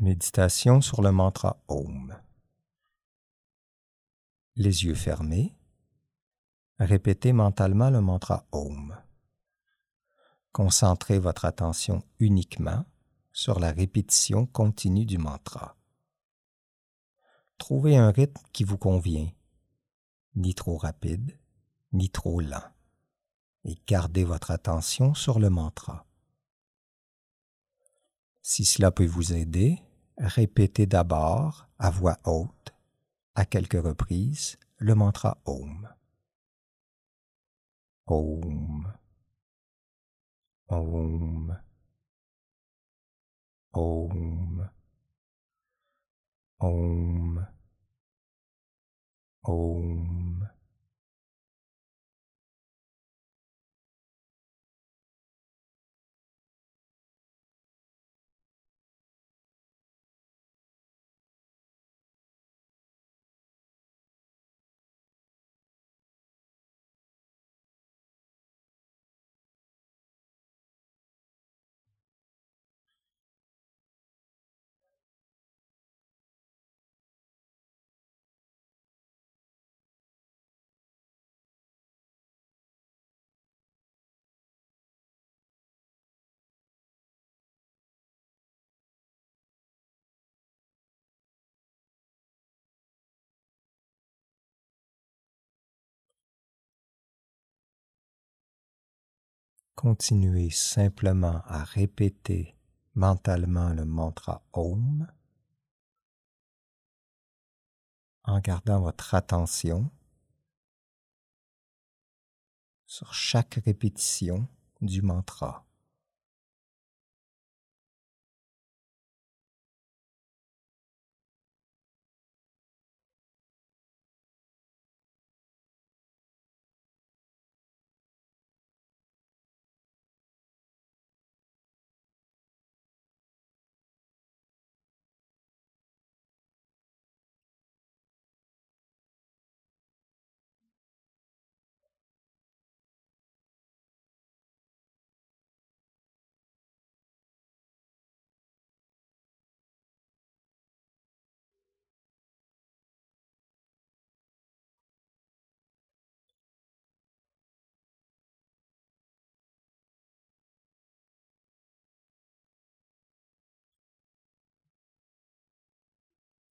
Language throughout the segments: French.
Méditation sur le mantra Om. Les yeux fermés. Répétez mentalement le mantra Om. Concentrez votre attention uniquement sur la répétition continue du mantra. Trouvez un rythme qui vous convient, ni trop rapide, ni trop lent, et gardez votre attention sur le mantra. Si cela peut vous aider, répétez d'abord à voix haute, à quelques reprises, le mantra Om. Om. Om. Om. Om. Continuez simplement à répéter mentalement le mantra Om en gardant votre attention sur chaque répétition du mantra.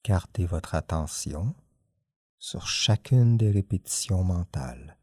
Gardez votre attention sur chacune des répétitions mentales.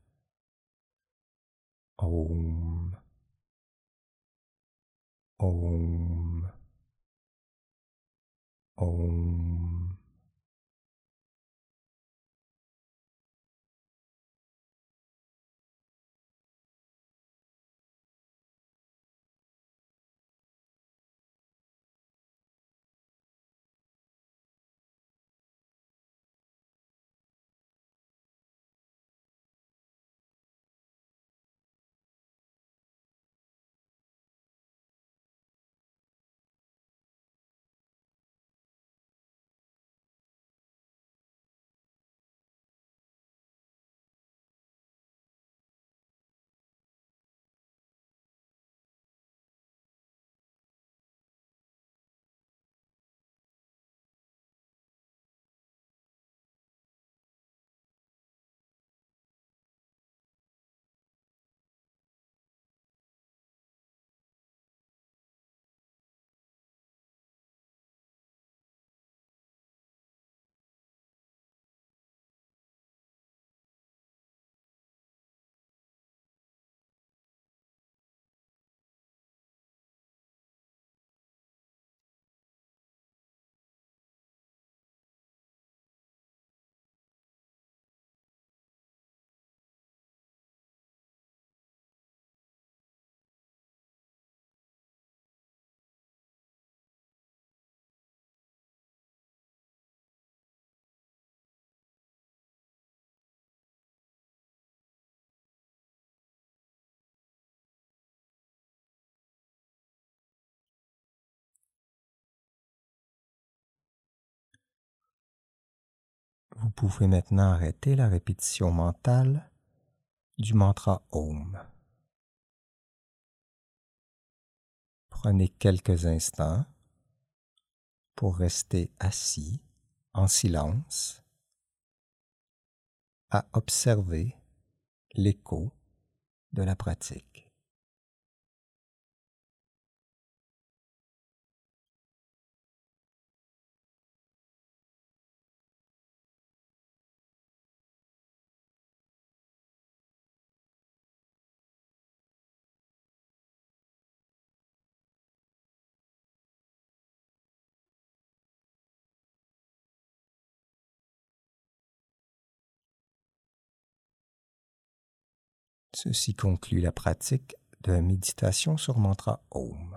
Pouvez maintenant arrêter la répétition mentale du mantra Om. Prenez quelques instants pour rester assis en silence à observer l'écho de la pratique. Ceci conclut la pratique de méditation sur mantra Om.